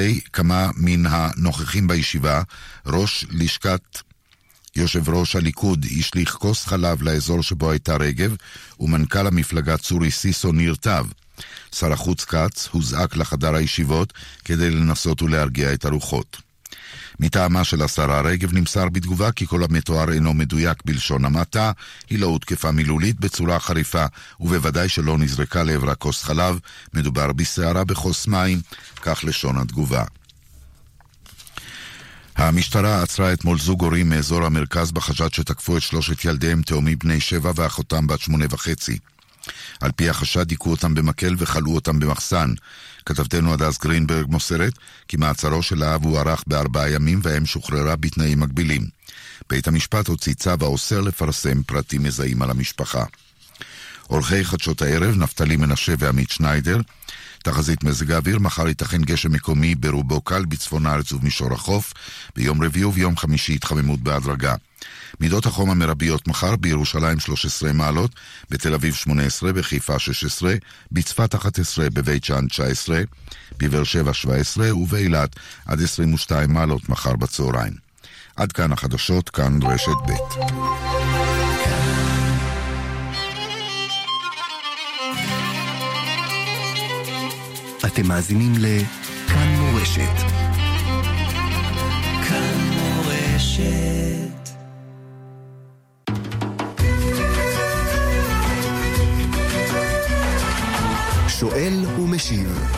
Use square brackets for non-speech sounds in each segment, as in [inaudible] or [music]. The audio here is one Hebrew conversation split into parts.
כלפי כמה מן הנוכחים בישיבה, ראש לשכת יושב ראש הליכוד השליך כוס חלב לאזור שבו הייתה רגב, ומנכ"ל המפלגה צורי סיסו נרטב. שר החוץ כץ הוזעק לחדר הישיבות כדי לנסות ולהרגיע את הרוחות. מטעמה של השרה רגב נמסר בתגובה כי כל המתואר אינו מדויק בלשון המעטה, היא לא הותקפה מילולית בצורה חריפה, ובוודאי שלא נזרקה לעברה כוס חלב, מדובר בסערה בכוס מים, כך לשון התגובה. המשטרה עצרה אתמול זוג הורים מאזור המרכז בחשד שתקפו את שלושת ילדיהם תאומים בני שבע ואחותם בת שמונה וחצי. על פי החשד דיכאו אותם במקל וכלאו אותם במחסן. כתבתנו הדס גרינברג מוסרת כי מעצרו של האב הוארך בארבעה ימים והאם שוחררה בתנאים מגבילים. בית המשפט הוציא צו האוסר לפרסם פרטים מזהים על המשפחה. עורכי חדשות הערב, נפתלי מנשה ועמית שניידר, תחזית מזג האוויר, מחר ייתכן גשם מקומי ברובו קל בצפון הארץ ובמישור החוף, ביום רביעי וביום חמישי התחממות בהדרגה. מידות החום המרביות מחר בירושלים 13 מעלות, בתל אביב 18, בחיפה 16, בצפת 11, בבית שאן 19, בבאר שבע 17 ובאילת עד 22 מעלות מחר בצהריים. עד כאן החדשות, כאן רשת ב'. אתם מאזינים לכאן מורשת. כאן מורשת. שואל ומשיב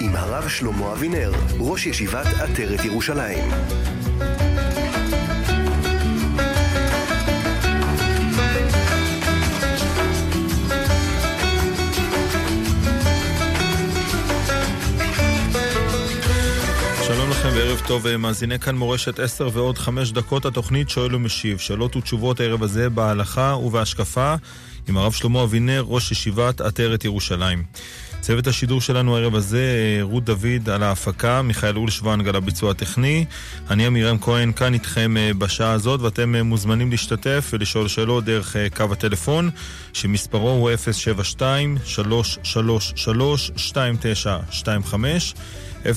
עם הרב שלמה אבינר, ראש ישיבת עטרת ירושלים. וערב טוב, מאזיני כאן מורשת 10 ועוד 5 דקות התוכנית שואל ומשיב. שאלות ותשובות הערב הזה בהלכה ובהשקפה עם הרב שלמה אבינר, ראש ישיבת עטרת ירושלים. צוות השידור שלנו הערב הזה, רות דוד על ההפקה, מיכאל אולשוונג על הביצוע הטכני. אני עמירם כהן כאן איתכם בשעה הזאת, ואתם מוזמנים להשתתף ולשאול שאלות דרך קו הטלפון, שמספרו הוא 072-333-2925. 072-333-2925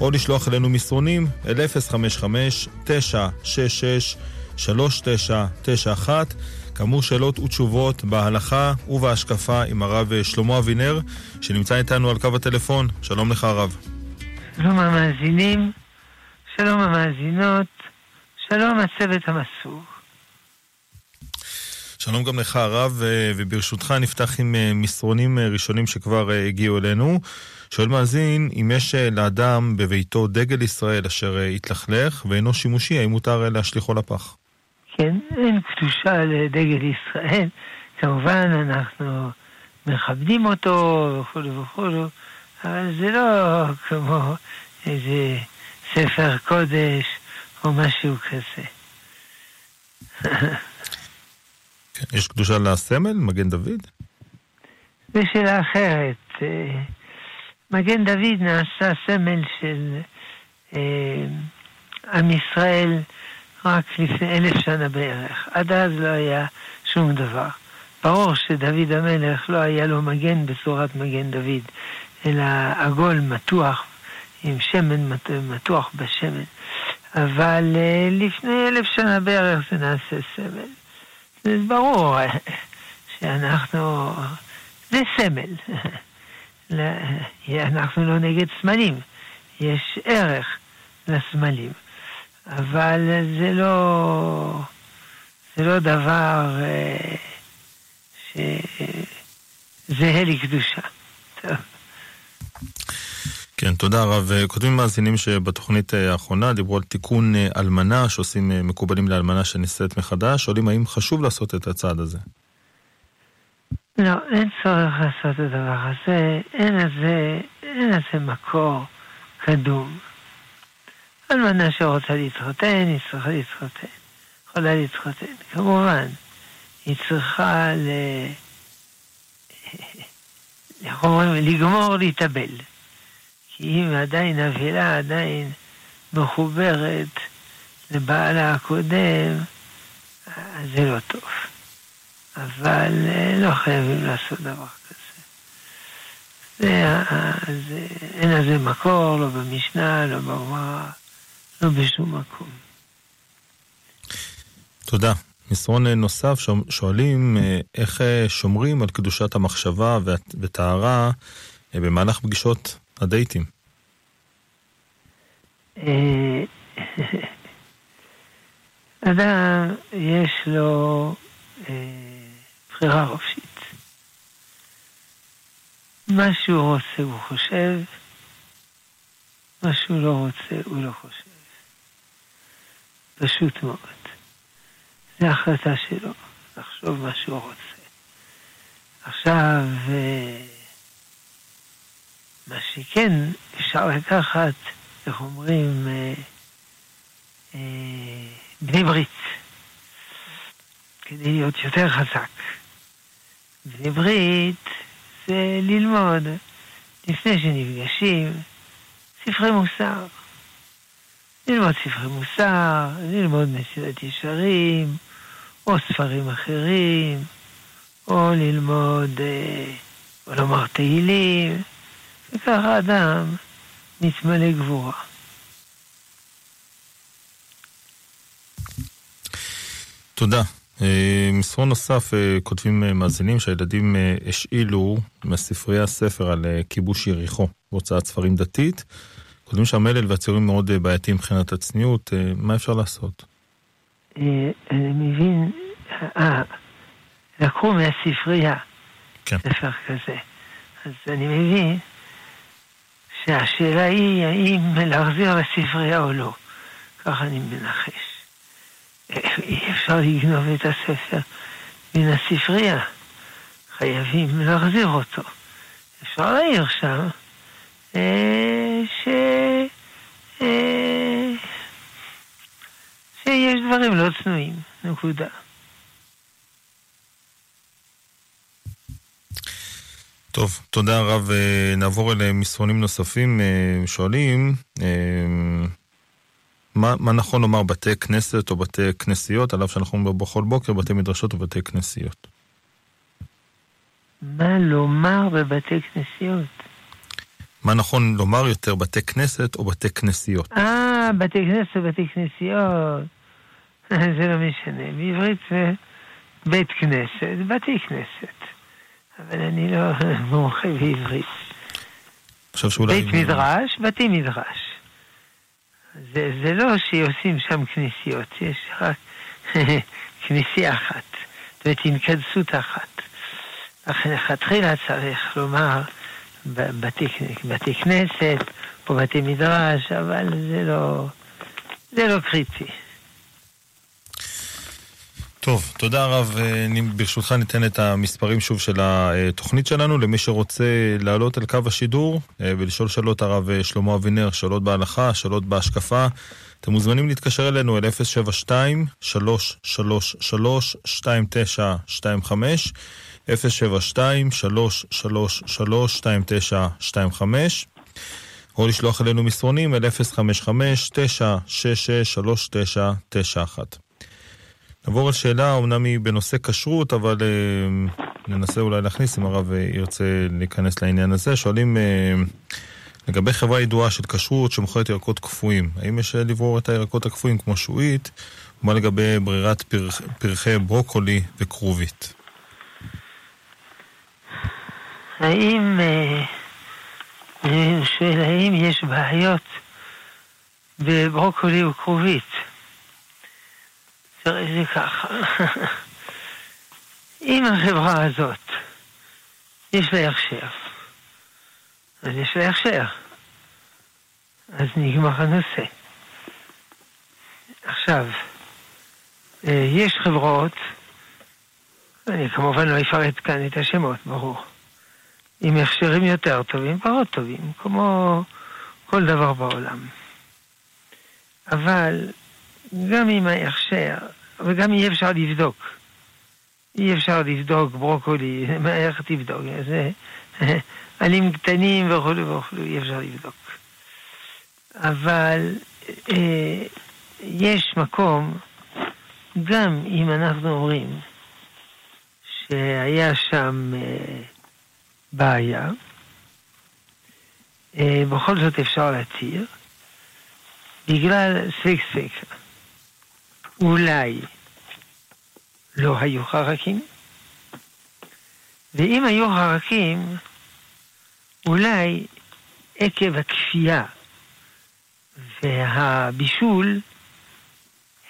או לשלוח אלינו מסרונים אל 055-966-3991 כאמור שאלות ותשובות בהלכה ובהשקפה עם הרב שלמה אבינר שנמצא איתנו על קו הטלפון. שלום לך הרב. שלום המאזינים, שלום המאזינות, שלום הצוות המסור. שלום גם לך הרב, וברשותך נפתח עם מסרונים ראשונים שכבר הגיעו אלינו. שואל מאזין, אם יש לאדם בביתו דגל ישראל אשר התלכלך ואינו שימושי, האם מותר להשליכו לפח? כן, אין קדושה לדגל ישראל. כמובן, אנחנו מכבדים אותו וכולו וכולו, אבל זה לא כמו איזה ספר קודש או משהו כזה. כן, יש קדושה לסמל, מגן דוד? זו שאלה אחרת. מגן דוד נעשה סמל של אה, עם ישראל רק לפני אלף שנה בערך. עד אז לא היה שום דבר. ברור שדוד המלך לא היה לו מגן בצורת מגן דוד, אלא עגול מתוח, עם שמן מתוח בשמן. אבל אה, לפני אלף שנה בערך זה נעשה סמל. זה ברור [laughs] שאנחנו, זה סמל. [laughs] אנחנו לא נגד סמלים, יש ערך לסמלים, אבל זה לא, זה לא דבר אה, שזהה לקדושה. טוב. [laughs] כן, תודה רב. כותבים מאזינים שבתוכנית האחרונה דיברו על תיקון אלמנה שעושים מקובלים לאלמנה שנישאת מחדש, שואלים האם חשוב לעשות את הצעד הזה. לא, אין צורך לעשות את הדבר הזה, אין לזה, אין לזה מקור קדום. אלמנה שרוצה להתחתן, היא צריכה להתחתן. יכולה להתחתן. כמובן, היא צריכה ל... [laughs] איך אומרים? לגמור להתאבל. כי אם עדיין אבלה, עדיין מחוברת לבעלה הקודם, אז זה לא טוב. אבל לא חייבים לעשות דבר כזה. זה, זה, אין לזה מקור, לא במשנה, לא בגמרא, לא בשום מקום. תודה. מסרון נוסף שואלים איך שומרים על קדושת המחשבה וטהרה במהלך פגישות הדייטים. [laughs] אדם, יש לו בחירה חופשית. מה שהוא רוצה הוא חושב, מה שהוא לא רוצה הוא לא חושב. פשוט מאוד. זו החלטה שלו, לחשוב מה שהוא רוצה. עכשיו, אה, מה שכן, אפשר לקחת, איך אומרים, אה, אה, בני ברית, כדי להיות יותר חזק. בני ברית זה ללמוד לפני שנפגשים ספרי מוסר. ללמוד ספרי מוסר, ללמוד מסילת ישרים, או ספרים אחרים, או ללמוד, אה, או לומר תהילים, וככה אדם מתמלא גבורה. תודה. אה, מסרון נוסף, אה, כותבים אה, מאזינים שהילדים השאילו מהספרייה ספר על כיבוש יריחו בהוצאת ספרים דתית. כותבים שהמלל והציורים מאוד בעייתיים מבחינת הצניעות, מה אפשר לעשות? אני מבין, לקחו מהספרייה כן. ספר כזה. אז אני מבין שהשאלה היא האם להחזיר לספרייה או לא. ככה אני מנחש. אי אפשר לגנוב את הספר מן הספרייה. חייבים להחזיר אותו. אפשר להעיר שם אה, ש... אה, שיש דברים לא צנועים, נקודה. טוב, תודה רב. אה, נעבור אל מסרונים נוספים. שואלים, מה, מה נכון לומר בתי כנסת או בתי כנסיות, על אף שאנחנו אומרים בכל בוקר בתי מדרשות ובתי כנסיות? מה לומר בבתי כנסיות? מה נכון לומר יותר, בתי כנסת או בתי כנסיות? אה, בתי כנסת ובתי כנסיות. [laughs] זה לא משנה. בעברית זה בית כנסת, בתי כנסת. אבל אני לא [laughs] מומחה בעברית. בית מדרש, בתי מדרש. זה, זה לא שעושים שם כנסיות, יש רק [laughs] כנסייה אחת, זאת אומרת התכנסות אחת. אך לכתחילה צריך לומר בתי, כנסת או בתי מדרש, אבל זה לא, זה לא קריטי. טוב, תודה רב. אה, ברשותך ניתן את המספרים שוב של התוכנית שלנו למי שרוצה לעלות על קו השידור אה, ולשאול שאלות הרב אה, שלמה אבינר, שאלות בהלכה, שאלות בהשקפה. אתם מוזמנים להתקשר אלינו אל 072-333-2925, 072-333-2925, או לשלוח אלינו מסרונים אל 055-966-3991. נעבור על שאלה, אמנם היא בנושא כשרות, אבל אה, ננסה אולי להכניס, אם הרב אה, ירצה להיכנס לעניין הזה. שואלים אה, לגבי חברה ידועה של כשרות שמוכרת ירקות קפואים, האם יש לברור את הירקות הקפואים כמו שועית? ומה לגבי ברירת פרח, פרחי ברוקולי וכרובית? האם, אה, אני שואל, האם יש בעיות בברוקולי וכרובית? תראה, זה ככה. אם החברה הזאת, יש לה הכשר, אז יש לה הכשר. אז נגמר הנושא. עכשיו, אה, יש חברות, אני כמובן לא אפרט כאן את השמות, ברור, עם הכשרים יותר טובים, פחות טובים, כמו כל דבר בעולם. אבל גם עם ההכשר, וגם אי אפשר לבדוק. אי אפשר לבדוק ברוקולי, [laughs] איך תבדוק? זה עלים קטנים וכו' וכו', אי אפשר לבדוק. אבל אה, יש מקום, גם אם אנחנו אומרים שהיה שם אה, בעיה, אה, בכל זאת אפשר להתיר, בגלל ספק ספק. אולי לא היו חרקים, ואם היו חרקים, אולי עקב הכפייה והבישול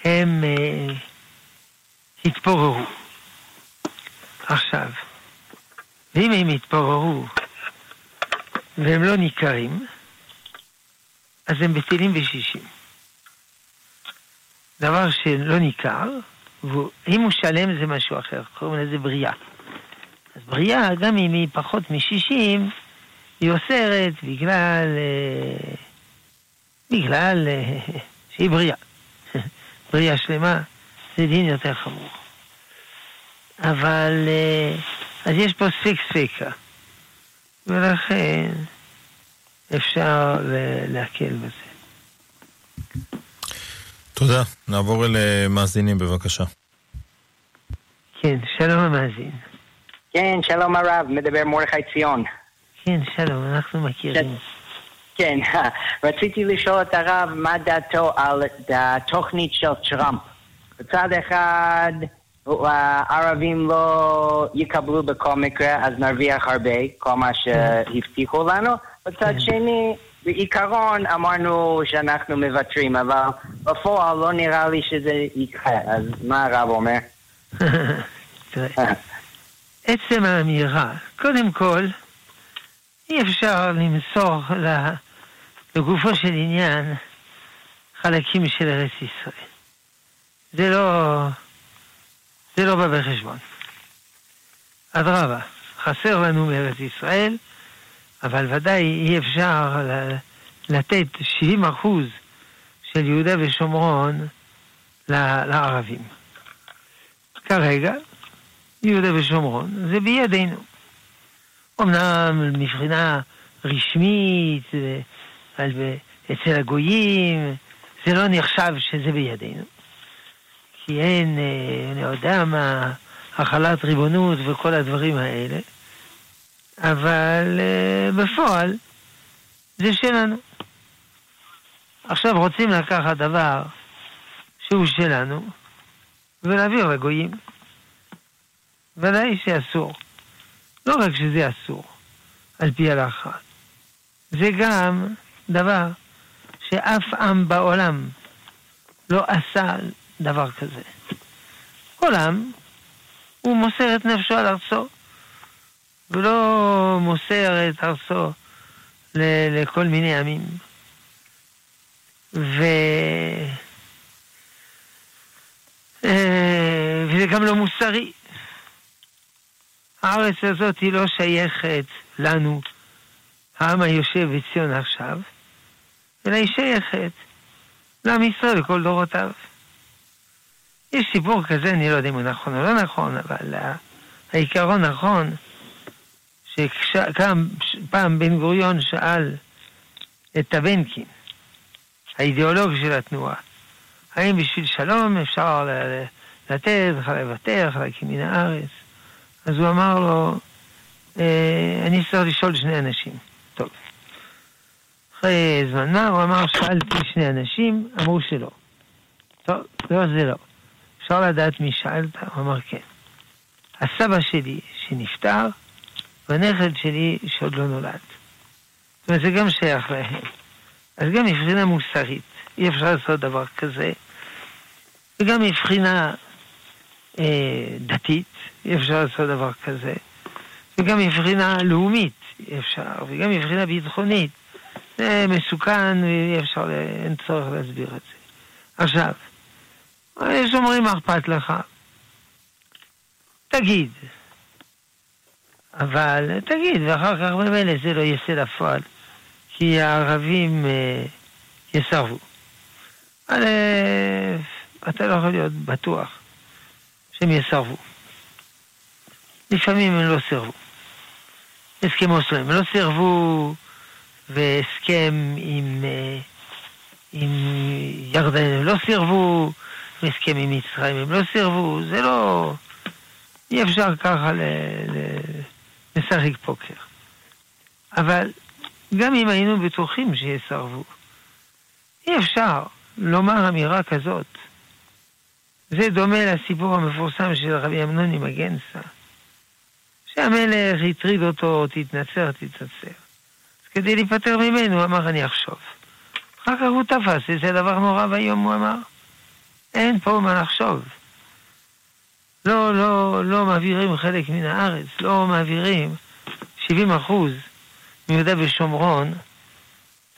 הם אה, התפוררו. עכשיו, ואם הם התפוררו והם לא ניכרים, אז הם בטלים בשישים. דבר שלא ניכר, ואם הוא שלם זה משהו אחר, קוראים לזה בריאה. אז בריאה, גם אם היא פחות משישים, היא אוסרת בגלל, אה, בגלל אה, שהיא בריאה. [laughs] בריאה שלמה זה דין יותר חמור. אבל אה, אז יש פה ספק ספקה, ולכן אפשר להקל בזה. תודה. נעבור אל אה, מאזינים בבקשה. כן, שלום המאזין. כן, שלום הרב, מדבר מרדכי ציון. כן, שלום, אנחנו מכירים. כן, [laughs] רציתי לשאול את הרב מה דעתו על התוכנית של טראמפ. בצד אחד, הערבים לא יקבלו בכל מקרה, אז נרוויח הרבה, כל מה שהבטיחו לנו. בצד כן. שני, בעיקרון אמרנו שאנחנו מוותרים, אבל בפועל לא נראה לי שזה יקרה, אז מה הרב אומר? [laughs] עצם האמירה, קודם כל, אי אפשר למסור לגופו של עניין חלקים של ארץ ישראל. זה לא, זה לא בא בחשבון. אדרבה, חסר לנו מארץ ישראל, אבל ודאי אי אפשר לתת 70 אחוז של יהודה ושומרון לערבים. כרגע, יהודה ושומרון זה בידינו. אמנם מבחינה רשמית, אצל הגויים, זה לא נחשב שזה בידינו. כי אין, אה, אני יודע מה, החלת ריבונות וכל הדברים האלה. אבל uh, בפועל זה שלנו. עכשיו רוצים לקחת דבר שהוא שלנו ולהעביר לגויים. ודאי שאסור. לא רק שזה אסור, על פי הלכה, זה גם דבר שאף עם בעולם לא עשה דבר כזה. עם, הוא מוסר את נפשו על ארצו. ולא מוסר את ארצו לכל מיני עמים. ו... אה, וזה גם לא מוסרי. הארץ הזאת היא לא שייכת לנו, העם היושב בציון עכשיו, אלא היא שייכת לעם ישראל לכל דורותיו. יש סיפור כזה, אני לא יודע אם הוא נכון או לא נכון, אבל העיקרון נכון, שקם פעם בן גוריון שאל את טבנקין, האידיאולוג של התנועה, האם בשביל שלום אפשר לתת, לוותר, להקים מן הארץ? אז הוא אמר לו, אה, אני צריך לשאול שני אנשים. טוב. אחרי זמן מה הוא אמר, שאלתי שני אנשים, אמרו שלא. טוב, לא, זה לא. אפשר לדעת מי שאלת? הוא אמר כן. הסבא שלי שנפטר, והנכד שלי שעוד לא נולד. זאת אומרת, זה גם שייך להם. אז גם מבחינה מוסרית, אי אפשר לעשות דבר כזה. וגם מבחינה אה, דתית, אי אפשר לעשות דבר כזה. וגם מבחינה לאומית, אי אפשר. וגם מבחינה ביטחונית. זה מסוכן, ואי אפשר, אין צורך להסביר את זה. עכשיו, יש אומרים מה אכפת לך. תגיד, אבל תגיד, ואחר כך ממילא זה לא יצא לפועל, כי הערבים אה, יסרבו. אבל אה, אתה לא יכול להיות בטוח שהם יסרבו. לפעמים הם לא סירבו. הסכם אוסלו, הם לא סירבו, והסכם עם, אה, עם ירדן הם לא סירבו, והסכם עם מצרים הם לא סירבו, זה לא... אי אפשר ככה ל... ל... משחק פוקר. אבל גם אם היינו בטוחים שיסרבו. אי אפשר לומר אמירה כזאת. זה דומה לסיפור המפורסם של רבי אמנוני מגנסה, שהמלך הטריד אותו, תתנצר, תתנצר. אז כדי להיפטר ממנו, הוא אמר, אני אחשוב. אחר כך הוא תפס, זה דבר נורא ואיום, הוא אמר. אין פה מה לחשוב. לא, לא, לא מעבירים חלק מן הארץ, לא מעבירים 70 אחוז מיהודה ושומרון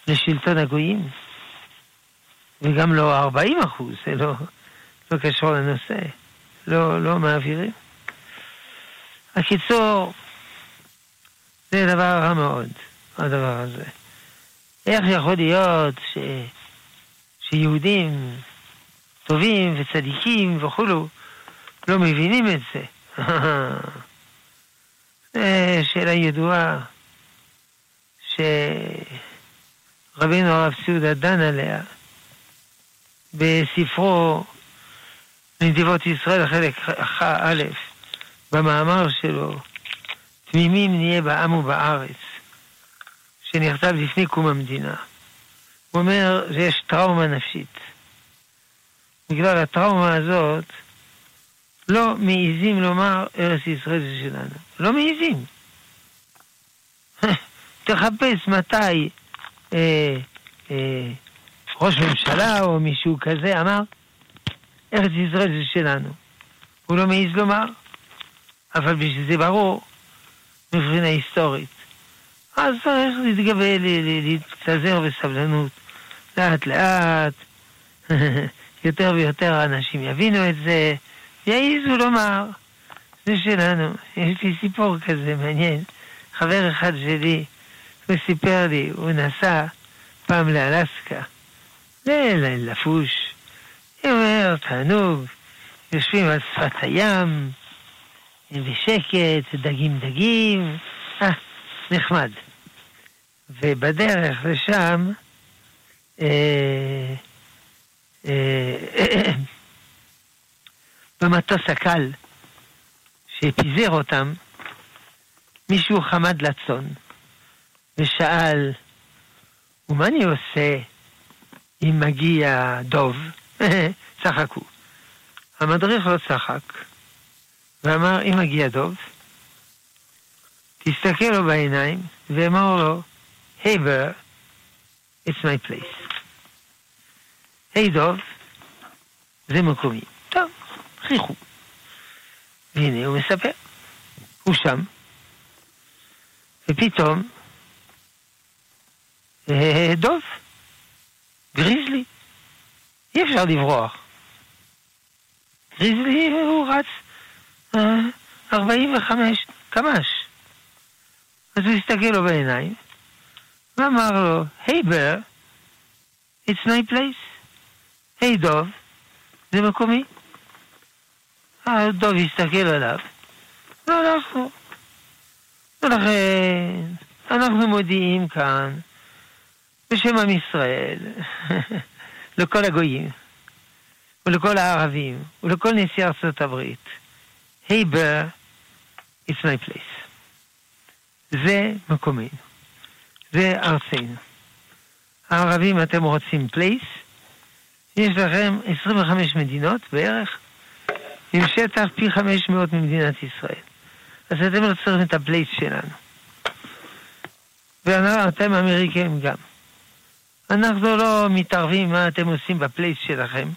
לשלטון הגויים, וגם לא 40 אחוז, זה לא, לא קשור לנושא, לא, לא מעבירים. הקיצור, זה דבר רע מאוד, הדבר הזה. איך יכול להיות ש... שיהודים טובים וצדיקים וכולו לא מבינים את זה? [laughs] שאלה ידועה שרבינו הרב סעודה דן עליה בספרו נדיבות ישראל, חלק א', במאמר שלו, תמימים נהיה בעם ובארץ, שנכתב לפני קום המדינה. הוא אומר שיש טראומה נפשית. בגלל הטראומה הזאת, לא מעיזים לומר ארץ ישראל זה שלנו. לא מעיזים. [laughs] תחפש מתי אה, אה, ראש ממשלה או מישהו כזה אמר, ארץ ישראל זה שלנו. הוא לא מעז לומר, אבל בשביל זה ברור, מבחינה היסטורית. אז צריך להתגבר, להתפזר בסבלנות, לאט לאט, [laughs] יותר ויותר אנשים יבינו את זה, יעזו לומר, זה שלנו. יש לי סיפור כזה מעניין. חבר אחד שלי, הוא סיפר לי, הוא נסע פעם לאלסקה, לפוש. הוא אומר, תענוג, יושבים על שפת הים, בשקט, דגים דגים, אה, נחמד. ובדרך לשם, אה, [coughs] במטוס הקל שפיזר אותם, מישהו חמד לצון ושאל, ומה אני עושה אם מגיע דוב? [laughs] צחקו. המדריך לא צחק, ואמר, אם מגיע דוב, תסתכל לו בעיניים ואמר לו, היי בר, it's my place. היי דוב, זה מקומי. טוב, חיכו. והנה הוא מספר, הוא שם, ופתאום, אה, דוב, גריזלי, אי אפשר לברוח. גריזלי הוא רץ אה, 45 קמ"ש. אז הוא הסתכל לו בעיניים, ואמר לו, היי בר, it's my place. היי דוב, זה מקומי. הדוב הסתכל עליו, והלכנו. ולכן אנחנו מודיעים כאן בשם עם ישראל [laughs] לכל הגויים ולכל הערבים ולכל נשיא ארצות הברית, היי בר, it's my place. זה מקומנו, זה ארצנו. הערבים, אתם רוצים place? יש לכם 25 מדינות בערך, עם שטח פי 500 ממדינת ישראל. אז אתם לא צריכים את ה place שלנו. ואתם אמריקאים גם. אנחנו לא מתערבים מה אתם עושים ב place שלכם.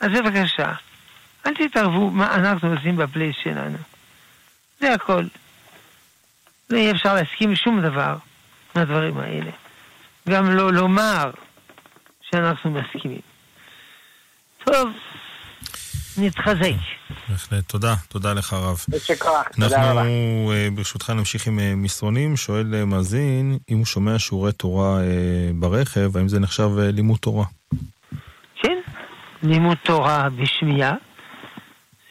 אז בבקשה, אל תתערבו מה אנחנו עושים ב place שלנו. זה הכל. ואי אפשר להסכים שום דבר מהדברים האלה. גם לא לומר שאנחנו מסכימים. טוב, נתחזק. בהחלט, תודה, תודה לך הרב. ושכוח, תודה רבה. אנחנו אה, ברשותך נמשיך עם אה, מסרונים, שואל אה, מאזין אם הוא שומע שיעורי תורה ברכב, האם זה נחשב לימוד תורה? כן, לימוד תורה בשמיעה,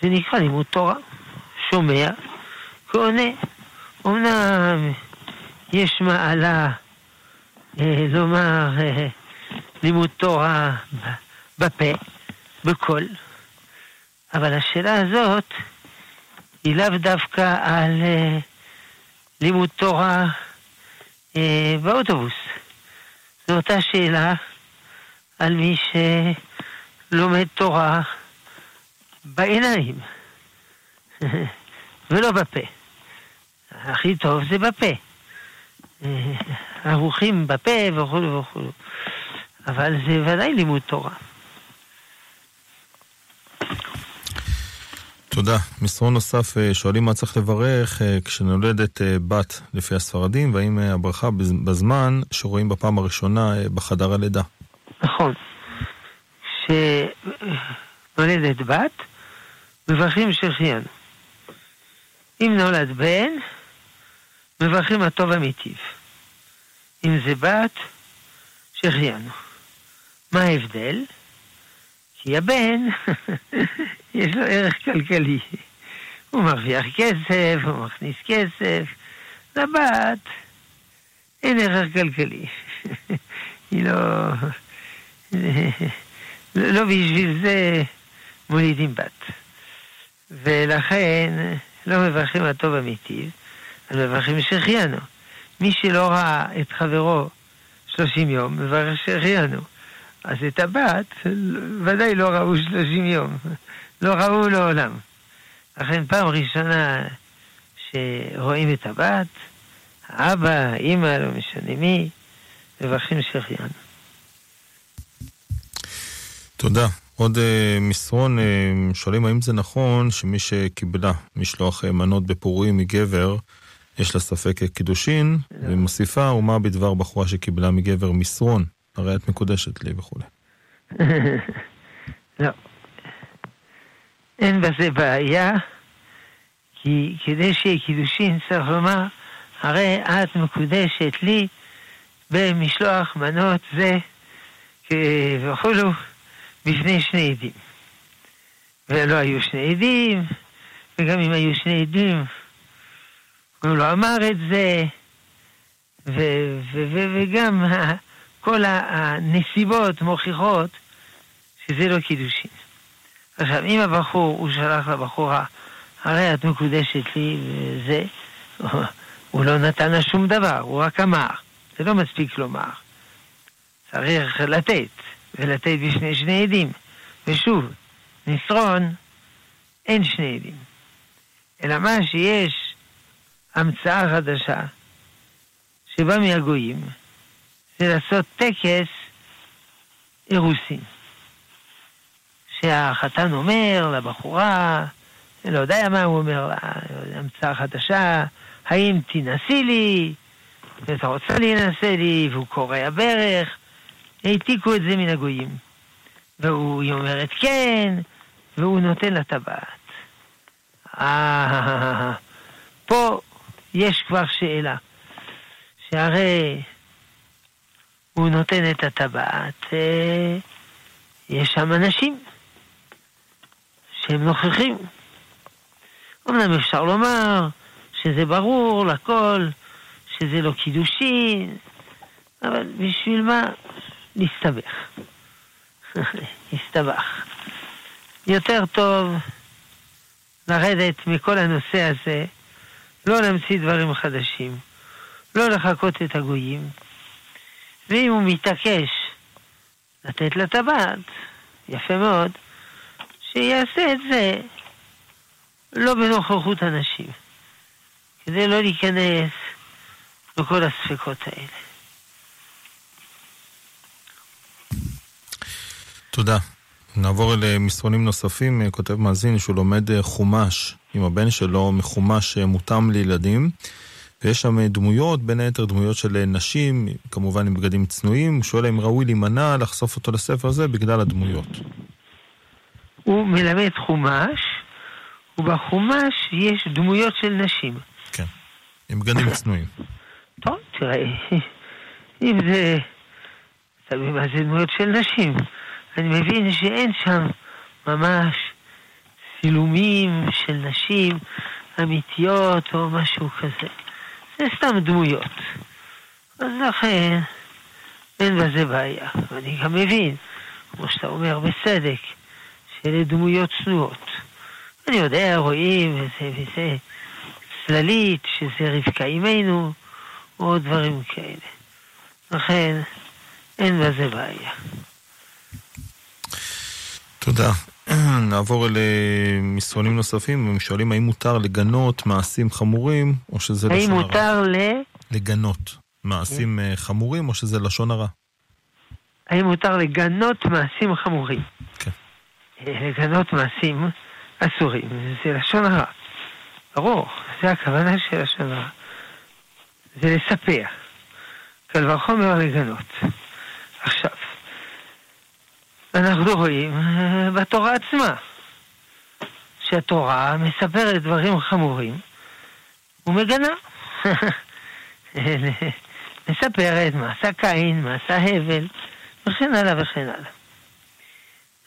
זה נקרא לימוד תורה. שומע ועונה. אמנם יש מעלה אה, לומר אה, לימוד תורה בפה, בקול, אבל השאלה הזאת היא לאו דווקא על אה, לימוד תורה אה, באוטובוס. זו אותה שאלה על מי שלומד תורה בעיניים, [laughs] ולא בפה. הכי טוב זה בפה. אה, ערוכים בפה וכו' וכו'. אבל זה ודאי לימוד תורה. תודה. מסרון נוסף, אה, שואלים מה צריך לברך אה, כשנולדת אה, בת לפי הספרדים, והאם הברכה בזמן שרואים בפעם הראשונה בחדר הלידה. נכון. כשנולדת בת, מברכים שהחיינו. אם נולד בן, מברכים הטוב המיטיב. אם זה בת, שהחיינו. מה ההבדל? כי הבן, [laughs] יש לו ערך כלכלי. הוא מרוויח כסף, הוא מכניס כסף. לבת אין ערך כלכלי. [laughs] היא לא... [laughs] לא בשביל זה מולידים בת. ולכן לא מברכים הטוב המיטיב, אלא מברכים שהחיינו. מי שלא ראה את חברו שלושים יום, מברך שהחיינו. אז את הבת ודאי לא ראו שלושים יום, לא ראו לעולם. לכן פעם ראשונה שרואים את הבת, האבא, האימא, לא משנה מי, מברכים שהחיינו. תודה. עוד uh, מסרון, uh, שואלים האם זה נכון שמי שקיבלה משלוח uh, מנות בפורים מגבר, יש לה ספק קידושין, לא. ומוסיפה, ומה בדבר בחורה שקיבלה מגבר מסרון, הרי את מקודשת לי וכולי. [laughs] לא. אין בזה בעיה, כי כדי שיהיה קידושין צריך לומר, הרי את מקודשת לי במשלוח מנות זה וכולו. בפני שני עדים. ולא היו שני עדים, וגם אם היו שני עדים, הוא לא אמר את זה, ו- ו- ו- וגם כל הנסיבות מוכיחות שזה לא קידושין. עכשיו, אם הבחור, הוא שלח לבחורה, הרי את מקודשת לי, וזה, [laughs] הוא לא נתן לה שום דבר, הוא רק אמר. זה לא מספיק לומר. צריך לתת. ולתת בפני שני עדים. ושוב, מסרון, אין שני עדים. אלא מה שיש המצאה חדשה שבאה מהגויים, זה לעשות טקס אירוסין. שהחתן אומר לבחורה, לא יודע מה הוא אומר לה, המצאה חדשה, האם תנסי לי, ואתה רוצה להינשא לי, והוא קורע ברך, העתיקו את זה מן הגויים. והיא אומרת כן, והוא נותן לה טבעת. אה, פה הוא נותן את הטבעת, אה, יש שם אנשים שהם נוכחים. אמנם אפשר לומר שזה ברור לכל, שזה לא קידושין, אבל בשביל מה? נסתבך. [laughs] נסתבך. יותר טוב לרדת מכל הנושא הזה, לא להמציא דברים חדשים, לא לחכות את הגויים, ואם הוא מתעקש לתת לה טבעת, יפה מאוד, שיעשה את זה לא בנוכחות אנשים, כדי לא להיכנס לכל הספקות האלה. תודה. נעבור אל אה, נוספים. אה, כותב מאזין שהוא לומד אה, חומש עם הבן שלו, מחומש מותאם לילדים. ויש שם דמויות, בין היתר דמויות של נשים, כמובן עם בגדים צנועים. הוא שואל אם ראוי להימנע לחשוף אותו לספר הזה בגלל הדמויות. הוא מלמד חומש, ובחומש יש דמויות של נשים. כן, עם בגדים צנועים. [laughs] טוב, תראה, אם זה... תלוי מה זה דמויות של נשים. אני מבין שאין שם ממש צילומים של נשים אמיתיות או משהו כזה. זה סתם דמויות. אז לכן אין בזה בעיה. ואני גם מבין, כמו שאתה אומר בצדק, שאלה דמויות צנועות. אני יודע, רואים וזה וזה, צללית, שזה רבקה אימנו, או דברים כאלה. לכן אין בזה בעיה. תודה. [clears throat] נעבור אל אה, מסרונים נוספים, הם שואלים האם מותר לגנות מעשים חמורים, או שזה לשון הרע. האם מותר ל... לגנות מעשים אה, חמורים, או שזה לשון הרע. האם מותר לגנות מעשים חמורים? כן. אה, לגנות מעשים אסורים, זה לשון הרע. ברור, זה הכוונה של לשון הרע. זה לספר. קל וחומר לגנות. עכשיו, אנחנו רואים אה, בתורה עצמה, שהתורה מספרת דברים חמורים ומגנה. [laughs] מספרת מה עשה קין, מה עשה הבל, וכן הלאה וכן הלאה.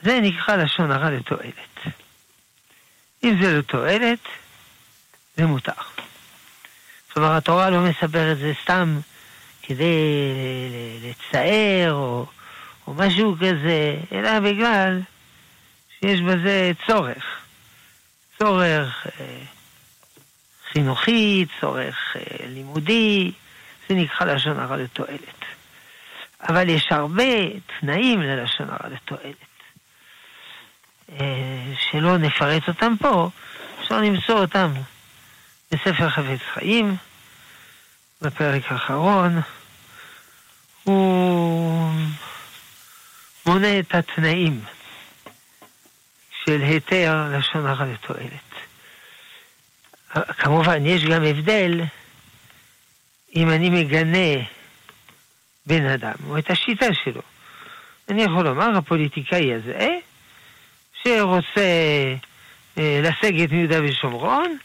זה נקרא לשון הרע לתועלת. אם זה לתועלת, זה מותר. כלומר, התורה לא מספרת זה סתם כדי לצער או, או משהו כזה, אלא בגלל שיש בזה צורך. צורך אה, חינוכי, צורך אה, לימודי, זה נקרא לשון הרע לתועלת. אבל יש הרבה תנאים ללשון הרע לתועלת. אה, שלא נפרט אותם פה, אפשר למצוא אותם בספר חפץ חיים, בפרק האחרון. הוא מונה את התנאים של היתר לשון הרע לתועלת. כמובן, יש גם הבדל אם אני מגנה בן אדם, או את השיטה שלו. אני יכול לומר, הפוליטיקאי הזה, שרוצה אה, לסגת מיהודה ושומרון,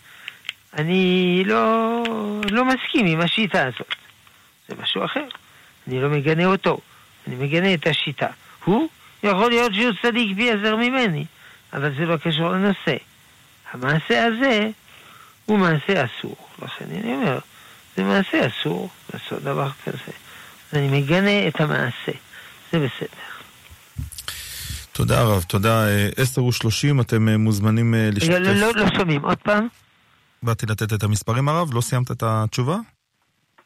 אני לא, לא מסכים עם השיטה הזאת. זה משהו אחר. אני לא מגנה אותו, אני מגנה את השיטה. הוא, יכול להיות שהוא צדיק פי עזר ממני, אבל זה לא קשור לנושא. המעשה הזה הוא מעשה אסור. לכן אני אומר, זה מעשה אסור לעשות דבר כזה. אז אני מגנה את המעשה. זה בסדר. תודה רב, תודה. עשר ושלושים, אתם אה, מוזמנים אה, להשתתף. לא, לא, לא שומעים, עוד פעם. באתי לתת את המספרים הרב, לא סיימת את התשובה?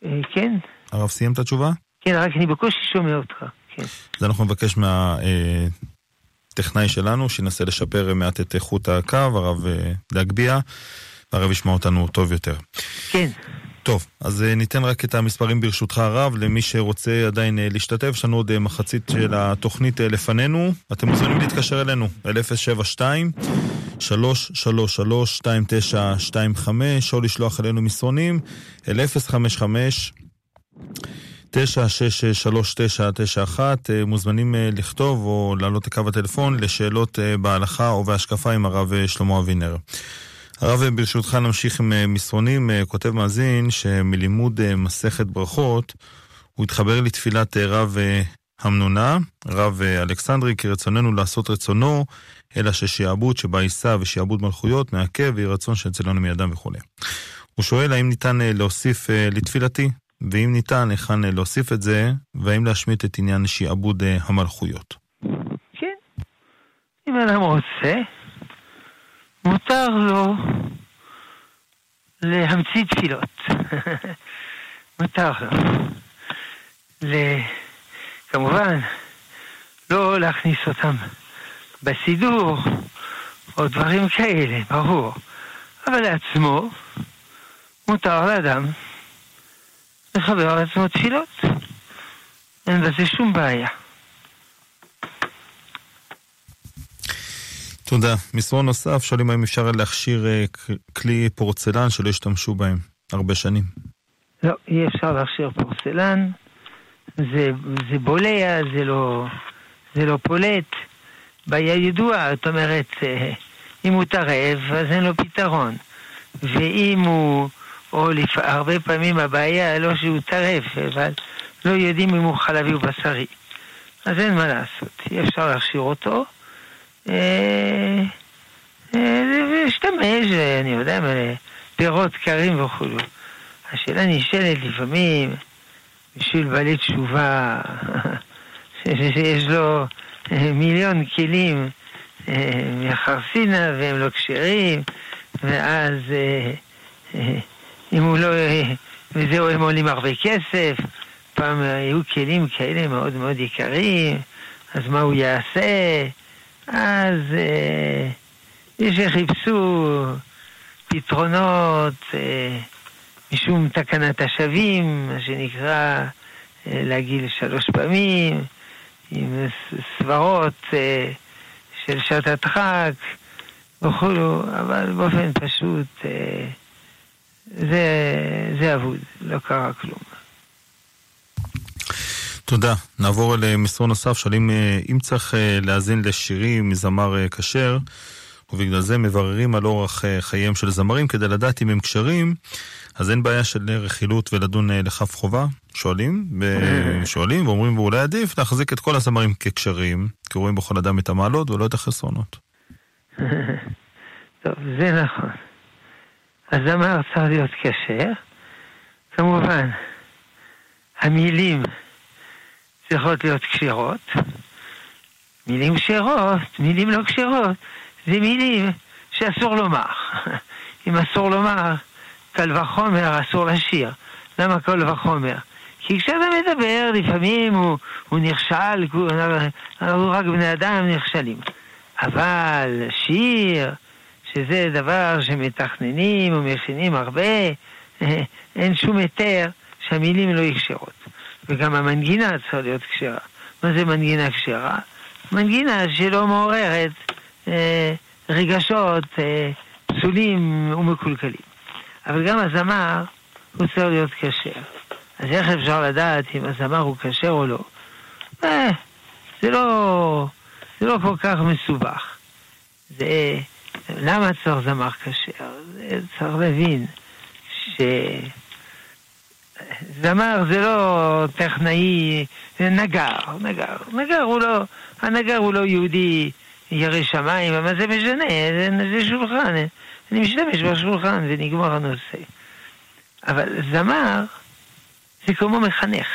אה, כן. הרב סיים את התשובה? כן, רק אני בקושי שומע אותך, כן. אז אנחנו נבקש מהטכנאי שלנו, שינסה לשפר מעט את איכות הקו, הרב להגביה, והרב ישמע אותנו טוב יותר. כן. טוב, אז ניתן רק את המספרים ברשותך הרב, למי שרוצה עדיין להשתתף, יש לנו עוד מחצית של התוכנית לפנינו. אתם מוזמנים להתקשר אלינו, אל 072 333 2925 או לשלוח אלינו מסרונים, אל 055 9663991 מוזמנים לכתוב או לעלות לקו הטלפון לשאלות בהלכה או בהשקפה עם הרב שלמה אבינר. הרב, ברשותך נמשיך עם מסרונים. כותב מאזין שמלימוד מסכת ברכות הוא התחבר לתפילת רב המנונה, רב אלכסנדרי, כי רצוננו לעשות רצונו, אלא ששיעבוד שבה יישא ושיעבוד מלכויות מעכב ויהי רצון שאצלנו מידם וכו'. הוא שואל האם ניתן להוסיף לתפילתי, ואם ניתן, היכן להוסיף את זה, והאם להשמיט את עניין שיעבוד המלכויות. כן, אם אדם רוצה, מותר לו להמציא תפילות. [laughs] מותר לו. כמובן, לא להכניס אותם בסידור, או דברים כאלה, ברור. אבל לעצמו, מותר לאדם לחבר לעצמו תפילות. אין בזה שום בעיה. תודה. מסרון נוסף, שואלים האם אפשר להכשיר כלי פורצלן שלא השתמשו בהם הרבה שנים. לא, אי אפשר להכשיר פורצלן. זה, זה בולע, זה לא, זה לא פולט. בעיה ידועה, זאת אומרת, אם הוא טרף, אז אין לו פתרון. ואם הוא, או לפ... הרבה פעמים הבעיה לא שהוא טרף, אבל לא יודעים אם הוא חלבי או בשרי. אז אין מה לעשות, אי אפשר להכשיר אותו. להשתמש, אני יודע, פירות קרים וכולו. השאלה נשאלת לפעמים, בשביל בעלי תשובה, [laughs] שיש לו מיליון כלים מחרסינה והם לא כשרים, ואז אם הוא לא [laughs] וזהו, הם עולים הרבה כסף. פעם היו כלים כאלה מאוד מאוד יקרים, אז מה הוא יעשה? אז אה, יש שחיפשו פתרונות אה, משום תקנת השבים, מה שנקרא אה, להגיל שלוש פעמים, עם סברות אה, של שעת הדחק וכולו, אבל באופן פשוט אה, זה, זה אבוד, לא קרה כלום. תודה. נעבור למסרון נוסף, שואלים אם צריך להאזין לשירים מזמר כשר, ובגלל זה מבררים על אורח חייהם של זמרים כדי לדעת אם הם כשרים. אז אין בעיה של רכילות ולדון אה, לכף חובה? שואלים, [laughs] שואלים ואומרים, ואולי עדיף להחזיק את כל הזמרים כקשרים, כי רואים בכל אדם את המעלות ולא את החסרונות. [laughs] טוב, זה נכון. הזמר צריך להיות כשר. כמובן, המילים צריכות להיות כשרות. מילים כשרות, מילים לא כשרות, זה מילים שאסור לומר. [laughs] אם אסור לומר, קל וחומר אסור לשיר. למה קל וחומר? כי כשאתה מדבר, לפעמים הוא, הוא נכשל, אנחנו רק בני אדם נכשלים. אבל שיר, שזה דבר שמתכננים ומכינים הרבה, [laughs] אין שום היתר שהמילים לא יקשרות. וגם המנגינה צריכה להיות כשרה. מה זה מנגינה כשרה? מנגינה שלא מעוררת אה, רגשות אה, פסולים ומקולקלים. אבל גם הזמר הוא צריך להיות כשר. אז איך אפשר לדעת אם הזמר הוא כשר או לא? אה, זה לא, זה לא כל כך מסובך. זה, למה צריך זמר כשר? צריך להבין שזמר זה לא טכנאי, זה נגר, נגר. נגר הוא לא, הנגר הוא לא יהודי ירא שמיים, אבל זה משנה, זה, זה שולחן. אני משתמש בשולחן ונגמר הנושא. אבל זמר זה כמו מחנך.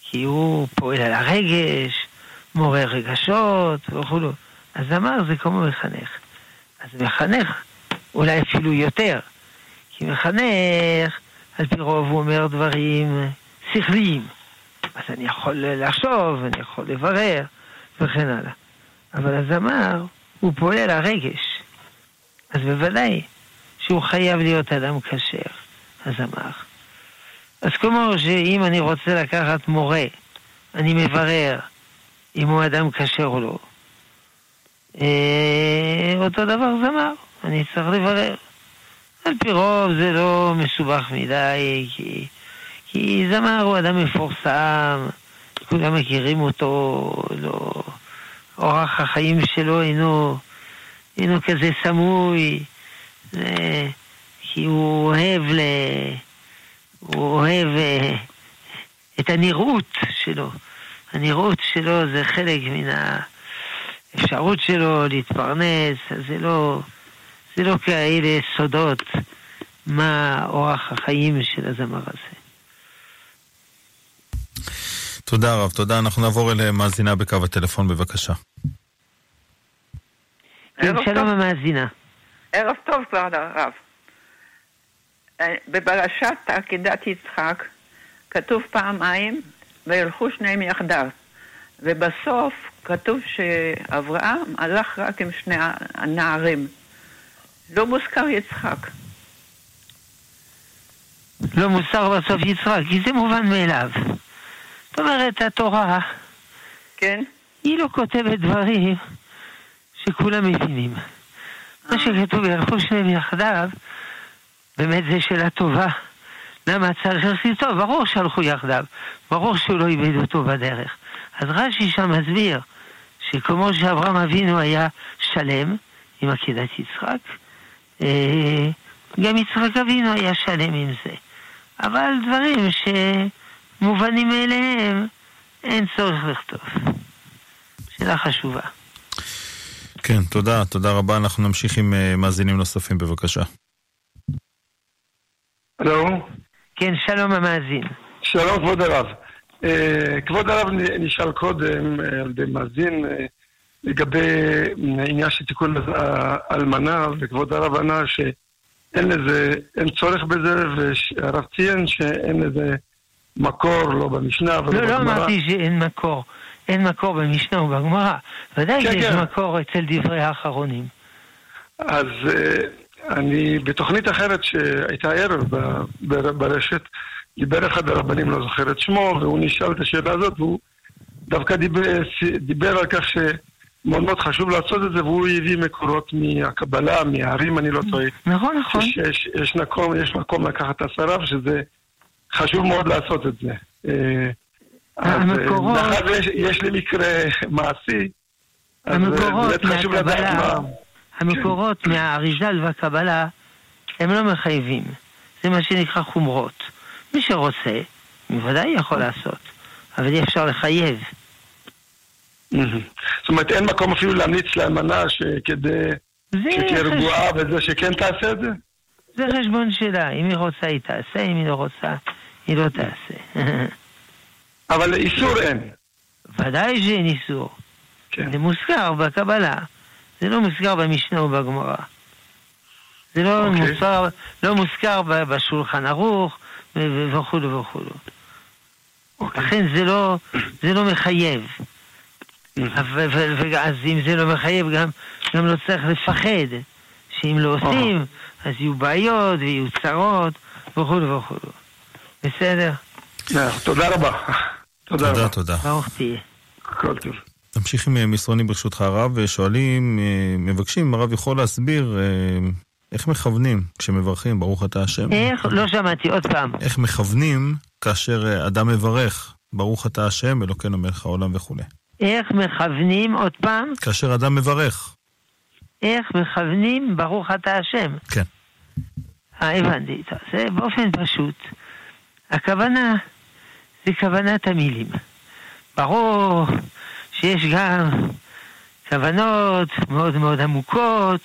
כי הוא פועל על הרגש, מעורר רגשות וכו'. אז זמר זה כמו מחנך. אז מחנך אולי אפילו יותר. כי מחנך, על פי רוב הוא אומר דברים שכליים. אז אני יכול לחשוב, אני יכול לברר, וכן הלאה. אבל הזמר, הוא פועל על הרגש. אז בוודאי שהוא חייב להיות אדם כשר, הזמר. אז כמו שאם אני רוצה לקחת מורה, אני מברר אם הוא אדם כשר או לא. אה, אותו דבר זמר, אני צריך לברר. על פי רוב זה לא מסובך מדי, כי, כי זמר הוא אדם מפורסם, כולם מכירים אותו, לא, אורח החיים שלו אינו אינו כזה סמוי, כי הוא אוהב ל... הוא אוהב אה, את הנראות שלו. הנראות שלו זה חלק מן האפשרות שלו להתפרנס, זה לא, זה לא כאלה סודות מה אורח החיים של הזמר הזה. תודה רב, תודה. אנחנו נעבור אל מאזינה בקו הטלפון, בבקשה. כן, שלום המאזינה. ערב טוב, כבוד הרב. אה, בפרשת עקדת יצחק כתוב פעמיים, וילכו שניהם יחדיו. ובסוף כתוב שאברהם הלך רק עם שני הנערים. לא מוזכר יצחק. לא מוזכר בסוף יצחק, כי זה מובן מאליו. זאת אומרת, התורה, כן? היא לא כותבת דברים שכולם מבינים. מה שכתוב, ילכו שניהם יחדיו, באמת זה שאלה טובה. למה צריך לכתוב? ברור שהלכו יחדיו, ברור שהוא לא איבד אותו בדרך. אז רש"י שם מסביר שכמו שאברהם אבינו היה שלם עם עקדת יצחק, אה, גם יצחק אבינו היה שלם עם זה. אבל דברים שמובנים מאליהם, אין צורך לכתוב. שאלה חשובה. כן, תודה, תודה רבה. אנחנו נמשיך עם uh, מאזינים נוספים, בבקשה. הלו? כן, שלום המאזין. שלום, כבוד הרב. Uh, כבוד הרב נשאל קודם uh, על ידי מאזין uh, לגבי עניין של תיקון האלמנה, וכבוד הרב ענה אין לזה, אין צורך בזה, והרב ציין שאין לזה מקור, לא במשנה ולא לא, בגמרא. לא אמרתי שאין מקור. אין מקור במשנה ובגמרא. ודאי כן, שיש כן. מקור אצל דברי האחרונים. אז אה, אני, בתוכנית אחרת שהייתה ערב ב- ב- ברשת, דיבר אחד הרבנים, לא זוכר את שמו, והוא נשאל את השאלה הזאת, והוא דווקא דיבר, דיבר על כך שמאוד מאוד חשוב לעשות את זה, והוא הביא מקורות מהקבלה, מהערים, אני לא טועה. נכון, נכון. שיש יש מקום, יש מקום לקחת את השרף, שזה חשוב מאוד לעשות את זה. אה, אז, אה, המקורות- מאחר ויש יש לי מקרה מעשי, אז אה, באמת חשוב לדעת מה... המקורות מהאריזל והקבלה, הם לא מחייבים. זה מה שנקרא חומרות. מי שרוצה, בוודאי יכול לעשות, אבל אי אפשר לחייב. זאת אומרת, אין מקום אפילו להמליץ לאלמנה שכדי שתהיה רגועה וזה שכן תעשה את זה? זה חשבון שלה, אם היא רוצה היא תעשה, אם היא לא רוצה היא לא תעשה. [laughs] אבל איסור אין. ודאי שאין איסור. כן. זה מוזכר בקבלה, זה לא מוזכר במשנה ובגמרא. זה לא אוקיי. מוזכר, לא מוזכר בשולחן ערוך ו- ו- וכולו וכולו. אוקיי. לכן זה לא, זה לא מחייב. ו- ואז אם זה לא מחייב, גם, גם לא צריך לפחד שאם לא עושים, אז יהיו בעיות ויהיו צרות וכולו וכולו. בסדר? תודה רבה. תודה תודה. ברוך תהיה. כל טוב. נמשיך עם מסרונים ברשותך הרב, ושואלים, אה, מבקשים אם הרב יכול להסביר אה, איך מכוונים כשמברכים, ברוך אתה השם. איך? לא שמעתי, עוד פעם. איך מכוונים כאשר אה, אדם מברך, ברוך אתה השם, אלוקינו מלך העולם וכולי. איך מכוונים, עוד פעם, כאשר אדם מברך, איך מכוונים ברוך אתה השם. כן. אה, הבנתי. זה באופן פשוט. הכוונה זה כוונת המילים. ברור שיש גם כוונות מאוד מאוד עמוקות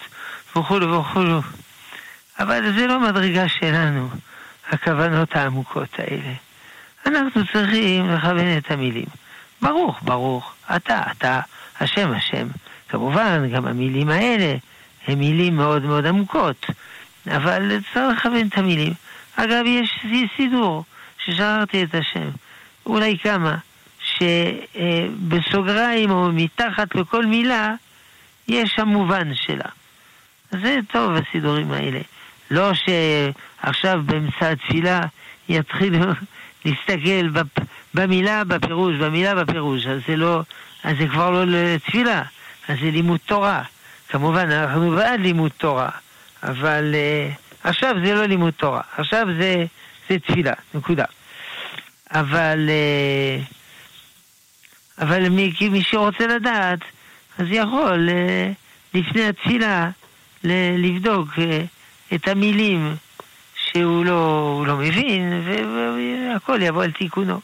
וכולו וכולו, אבל זה לא מדרגה שלנו, הכוונות העמוקות האלה. אנחנו צריכים לכוון את המילים. ברוך, ברוך, אתה, אתה, השם, השם. כמובן, גם המילים האלה הן מילים מאוד מאוד עמוקות, אבל צריך לכוון את המילים. אגב, יש סידור ששכחתי את השם, אולי כמה, שבסוגריים או מתחת לכל מילה יש המובן שלה. זה טוב, הסידורים האלה. לא שעכשיו באמצע התפילה יתחילו [laughs] להסתכל בפ... במילה בפירוש, במילה בפירוש, אז זה לא, אז זה כבר לא לתפילה, אז זה לימוד תורה. כמובן, אנחנו בעד לימוד תורה, אבל uh, עכשיו זה לא לימוד תורה, עכשיו זה, זה תפילה, נקודה. אבל, uh, אבל מי, מי שרוצה לדעת, אז יכול uh, לפני התפילה לבדוק uh, את המילים שהוא לא, לא מבין, והכל יבוא על תיקונו.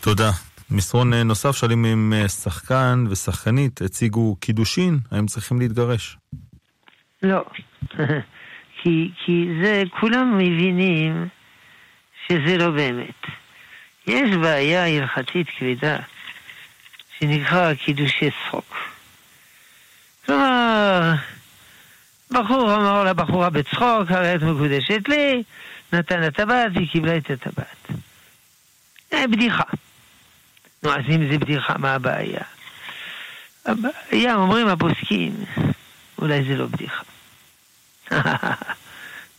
תודה. מסרון אה, נוסף שואלים אם אה, שחקן ושחקנית הציגו קידושין, האם צריכים להתגרש? לא. [laughs] כי, כי זה, כולם מבינים שזה לא באמת. יש בעיה הלכתית כבדה שנקרא קידושי צחוק. כלומר, בחור אמר לבחורה בצחוק, הרי את מקודשת לי, נתן לה טבעת והיא קיבלה את הטבעת. זה בדיחה. נו, אז אם זה בדיחה, מה הבעיה? הבעיה, אומרים הפוסקים, אולי זה לא בדיחה. [laughs]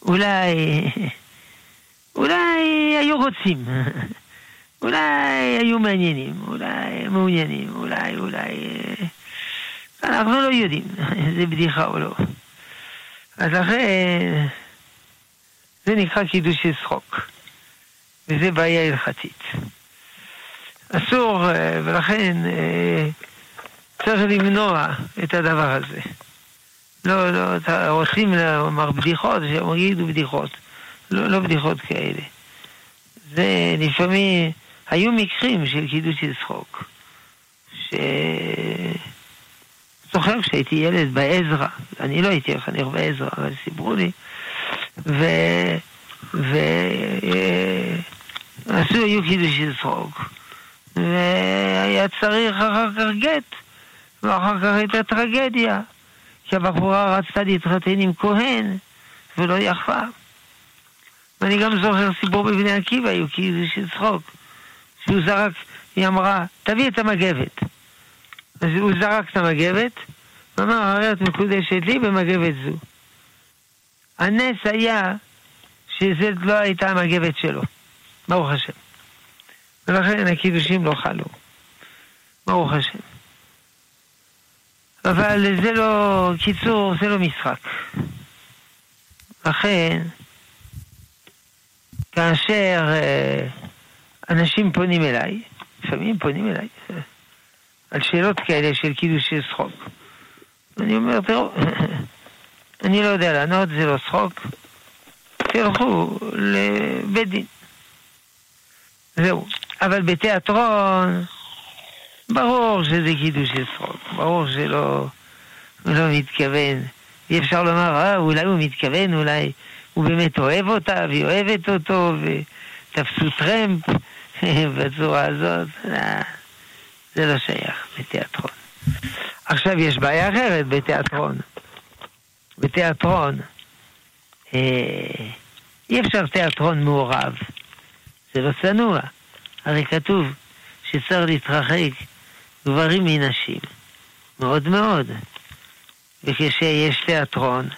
אולי... אולי היו רוצים. [laughs] אולי היו מעניינים, אולי מעוניינים, אולי, אולי... אנחנו לא יודעים אם [laughs] זה בדיחה או לא. אז לכן, זה נקרא קידושי צחוק, וזה בעיה הלכתית. אסור, אה, ולכן אה, צריך למנוע את הדבר הזה. לא, לא, רוצים לומר בדיחות, שהם יגידו בדיחות. לא, לא בדיחות כאלה. זה לפעמים, היו מקרים של קידושי צחוק. זוכר כשהייתי ילד בעזרא, אני לא הייתי חניך בעזרא, אבל סיפרו לי, ו... ו... עשו, היו קידושי צחוק, והיה צריך אחר כך גט, ואחר כך הייתה טרגדיה, כי הבחורה רצתה להתחתן עם כהן ולא יכלה. ואני גם זוכר סיפור בבני עקיבא, היו של צחוק. שהוא זרק, היא אמרה, תביא את המגבת. אז הוא זרק את המגבת, ואמר, הרי את מקודשת לי במגבת זו. הנס היה שזה לא הייתה המגבת שלו, ברוך השם. ולכן הקידושים לא חלו, ברוך השם. אבל זה לא, קיצור, זה לא משחק. לכן, כאשר אה, אנשים פונים אליי, לפעמים פונים אליי, על שאלות כאלה של קידושי שחוק. אני אומר, תראו, [laughs] אני לא יודע לענות, זה לא שחוק, תלכו לבית דין. זהו. אבל בתיאטרון, ברור שזה קידוש של שחוק, ברור שלא לא מתכוון. אי אפשר לומר, אה, אולי הוא מתכוון, אולי הוא באמת אוהב אותה, והיא אוהבת אותו, ותפסו טרמפ [laughs] בצורה הזאת. אה, זה לא שייך בתיאטרון. עכשיו יש בעיה אחרת בתיאטרון. בתיאטרון, אה, אי אפשר תיאטרון מעורב. זה לא צנוע. הרי כתוב שצריך להתרחק גברים מנשים. מאוד מאוד. וכשיש תיאטרון,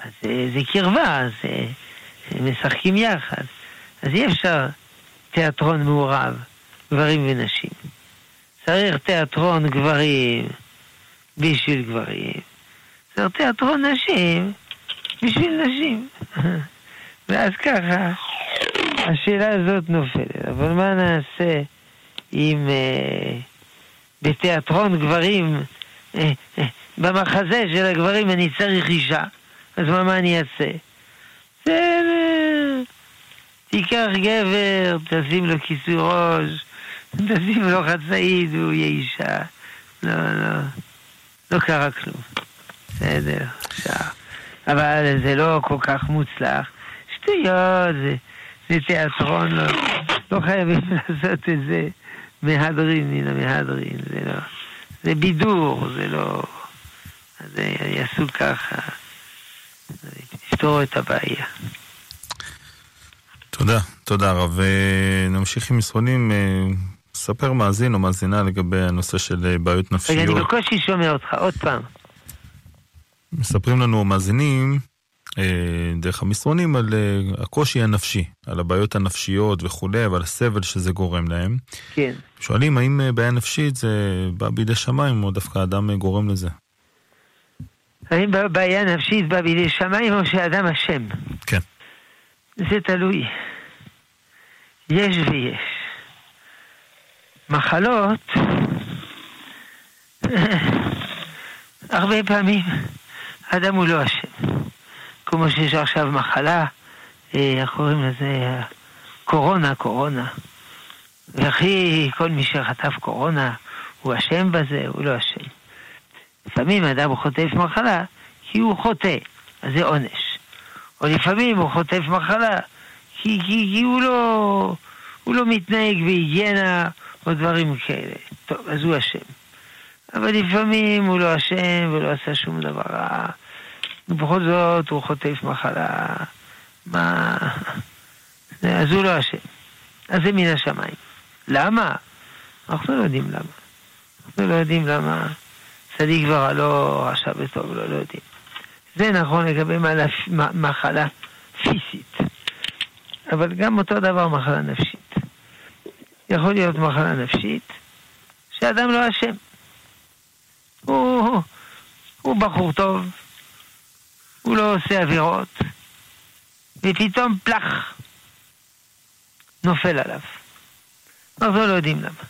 אז זה, זה קרבה, אז זה, משחקים יחד. אז אי אפשר תיאטרון מעורב, גברים ונשים. צריך תיאטרון גברים בשביל גברים. צריך תיאטרון נשים בשביל נשים. [laughs] ואז ככה השאלה הזאת נופלת. אבל מה נעשה אם אה, בתיאטרון גברים, אה, אה, במחזה של הגברים אני צריך אישה? אז מה, מה אני אעשה? בסדר, תיקח גבר, תשים לו כיסוי ראש, תשים לו חצאית והוא יהיה אישה. לא, לא, לא קרה כלום. בסדר, עכשיו. אבל זה לא כל כך מוצלח. שטויות, זה, זה תיאטרון, לא, לא חייבים [laughs] לעשות את זה מהדרין מן המהדרין, זה לא, זה בידור, זה לא, אז יעשו ככה, יפתור את הבעיה. תודה, תודה רב. נמשיך עם מסרונים. ספר מאזין או מאזינה לגבי הנושא של אה, בעיות נפשיות. רגע, אני בקושי שומע אותך, עוד פעם. מספרים לנו מאזינים אה, דרך המסרונים על אה, הקושי הנפשי, על הבעיות הנפשיות וכולי, ועל הסבל שזה גורם להם. כן. שואלים האם בעיה נפשית זה בא בידי שמיים או דווקא אדם גורם לזה? האם בעיה נפשית בא בידי שמיים או שאדם אשם? כן. זה תלוי. יש ויש. מחלות, הרבה פעמים אדם הוא לא אשם. כמו שיש עכשיו מחלה, אה, איך קוראים לזה? קורונה, קורונה. וכי כל מי שחטף קורונה הוא אשם בזה, הוא לא אשם. לפעמים אדם חוטף מחלה כי הוא חוטא, אז זה עונש. או לפעמים הוא חוטף מחלה כי, כי, כי הוא, לא, הוא לא מתנהג בהיגיינה או דברים כאלה. טוב, אז הוא אשם. אבל לפעמים הוא לא אשם ולא עשה שום דבר רע. ובכל זאת הוא חוטף מחלה. מה... אז הוא לא אשם. אז זה מן השמיים. למה? אנחנו לא יודעים למה. אנחנו לא יודעים למה צדיק כבר לא רשע וטוב, לא, לא יודעים. זה נכון לגבי מחלה פיזית. אבל גם אותו דבר מחלה נפשית. יכול להיות מחלה נפשית שאדם לא אשם. הוא, הוא בחור טוב, הוא לא עושה עבירות, ופתאום פלח, נופל עליו. אנחנו לא יודעים למה.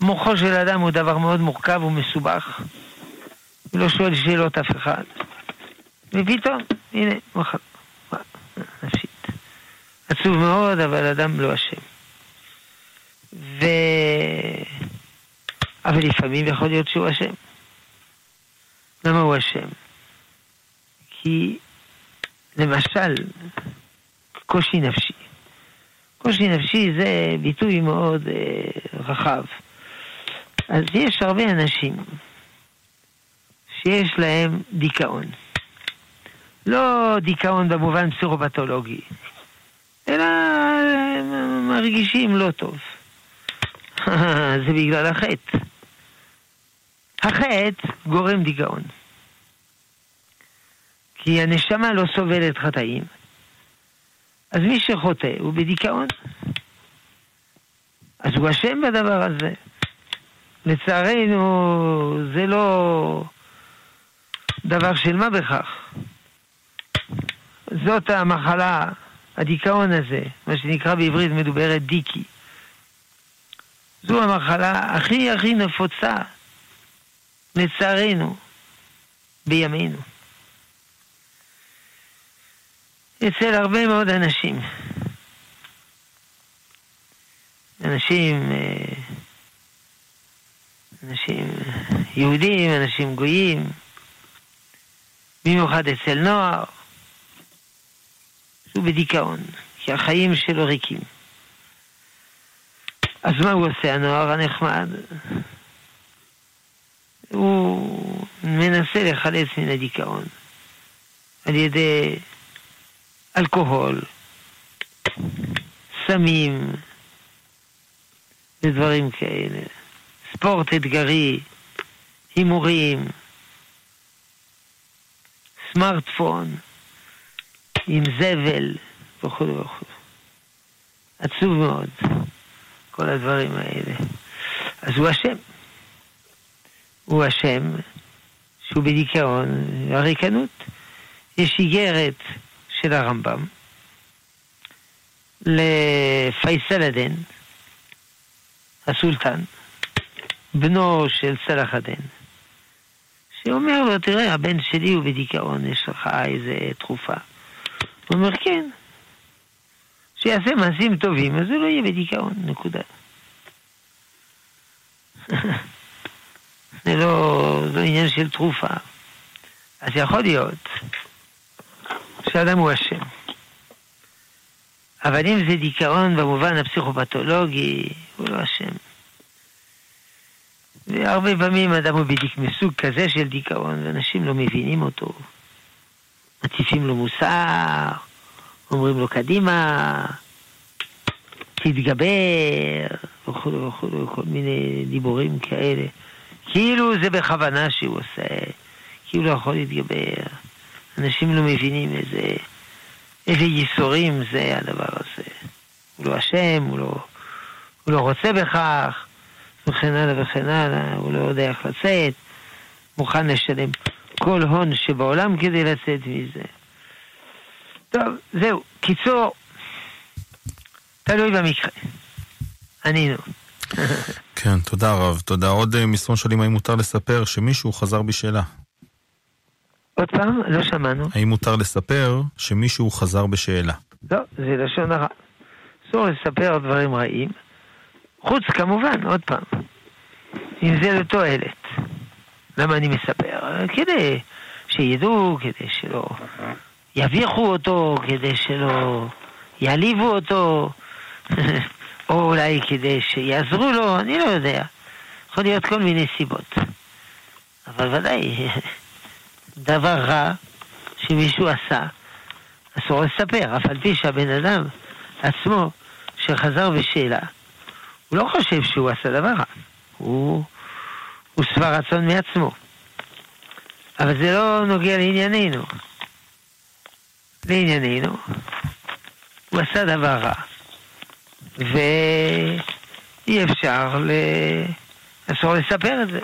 מוחו של אדם הוא דבר מאוד מורכב ומסובך, הוא לא שואל שאלות אף אחד. ופתאום, הנה, מוח... נפשית. עצוב מאוד, אבל אדם לא אשם. ו... אבל לפעמים יכול להיות שהוא אשם. למה הוא אשם? כי למשל, קושי נפשי. קושי נפשי זה ביטוי מאוד אה, רחב. אז יש הרבה אנשים שיש להם דיכאון. לא דיכאון במובן פסיכופתולוגי, אלא הם מרגישים לא טוב. זה בגלל החטא. החטא גורם דיכאון. כי הנשמה לא סובלת חטאים. אז מי שחוטא הוא בדיכאון. אז הוא אשם בדבר הזה. לצערנו זה לא דבר של מה בכך. זאת המחלה, הדיכאון הזה, מה שנקרא בעברית מדוברת דיקי. זו המחלה הכי הכי נפוצה, לצערנו, בימינו. אצל הרבה מאוד אנשים. אנשים, אה, אנשים יהודים, אנשים גויים, במיוחד אצל נוער, שהוא בדיכאון, כי החיים שלו ריקים. אז מה הוא עושה, הנוער הנחמד? הוא מנסה לחלץ מן הדיכאון על ידי אלכוהול, סמים ודברים כאלה, ספורט אתגרי, הימורים, סמארטפון עם זבל וכו' וכו'. עצוב מאוד, כל הדברים האלה. אז הוא אשם. הוא אשם שהוא בדיכאון, הריקנות. יש איגרת של הרמב"ם לפייסל הסולטן, בנו של סלאח א-דין, שאומר לו, תראה, הבן שלי הוא בדיכאון, יש לך איזה תרופה. הוא אומר, כן. שיעשה מעשים טובים, אז הוא לא יהיה בדיכאון, נקודה. זה לא, זה עניין של תרופה. אז יכול להיות שאדם הוא אשם. אבל אם זה דיכאון במובן הפסיכופתולוגי, הוא לא אשם. והרבה פעמים אדם הוא בדיוק מסוג כזה של דיכאון, ואנשים לא מבינים אותו. מטיפים לו מוסר, אומרים לו קדימה, תתגבר, וכו' וכו', כל מיני דיבורים כאלה. כאילו זה בכוונה שהוא עושה, כאילו הוא יכול להתגבר. אנשים לא מבינים איזה, איזה ייסורים זה הדבר הזה. הוא לא אשם, הוא לא, הוא לא רוצה בכך, וכן הלאה וכן הלאה, הוא לא יודע איך לצאת, מוכן לשלם כל הון שבעולם כדי לצאת מזה. טוב, זהו. קיצור, תלוי במקרה. ענינו. [laughs] כן, תודה רב. תודה. עוד אה, מסרון שואלים האם מותר לספר שמישהו חזר בשאלה. עוד פעם? לא שמענו. האם מותר לספר שמישהו חזר בשאלה? לא, זה לשון הרע. אסור לספר דברים רעים. חוץ, כמובן, עוד פעם, אם זה לתועלת. למה אני מספר? כדי שידעו, כדי שלא יביכו אותו, כדי שלא יעליבו אותו, [laughs] או אולי כדי שיעזרו לו, אני לא יודע. יכול להיות כל מיני סיבות. אבל ודאי, [laughs] דבר רע שמישהו עשה, אסור לספר, אף על פי שהבן אדם עצמו, שחזר בשאלה, הוא לא חושב שהוא עשה דבר רע. הוא, הוא שבע רצון מעצמו. אבל זה לא נוגע לענייננו. לענייננו, הוא עשה דבר רע. ואי אפשר, ל... אסור לספר את זה.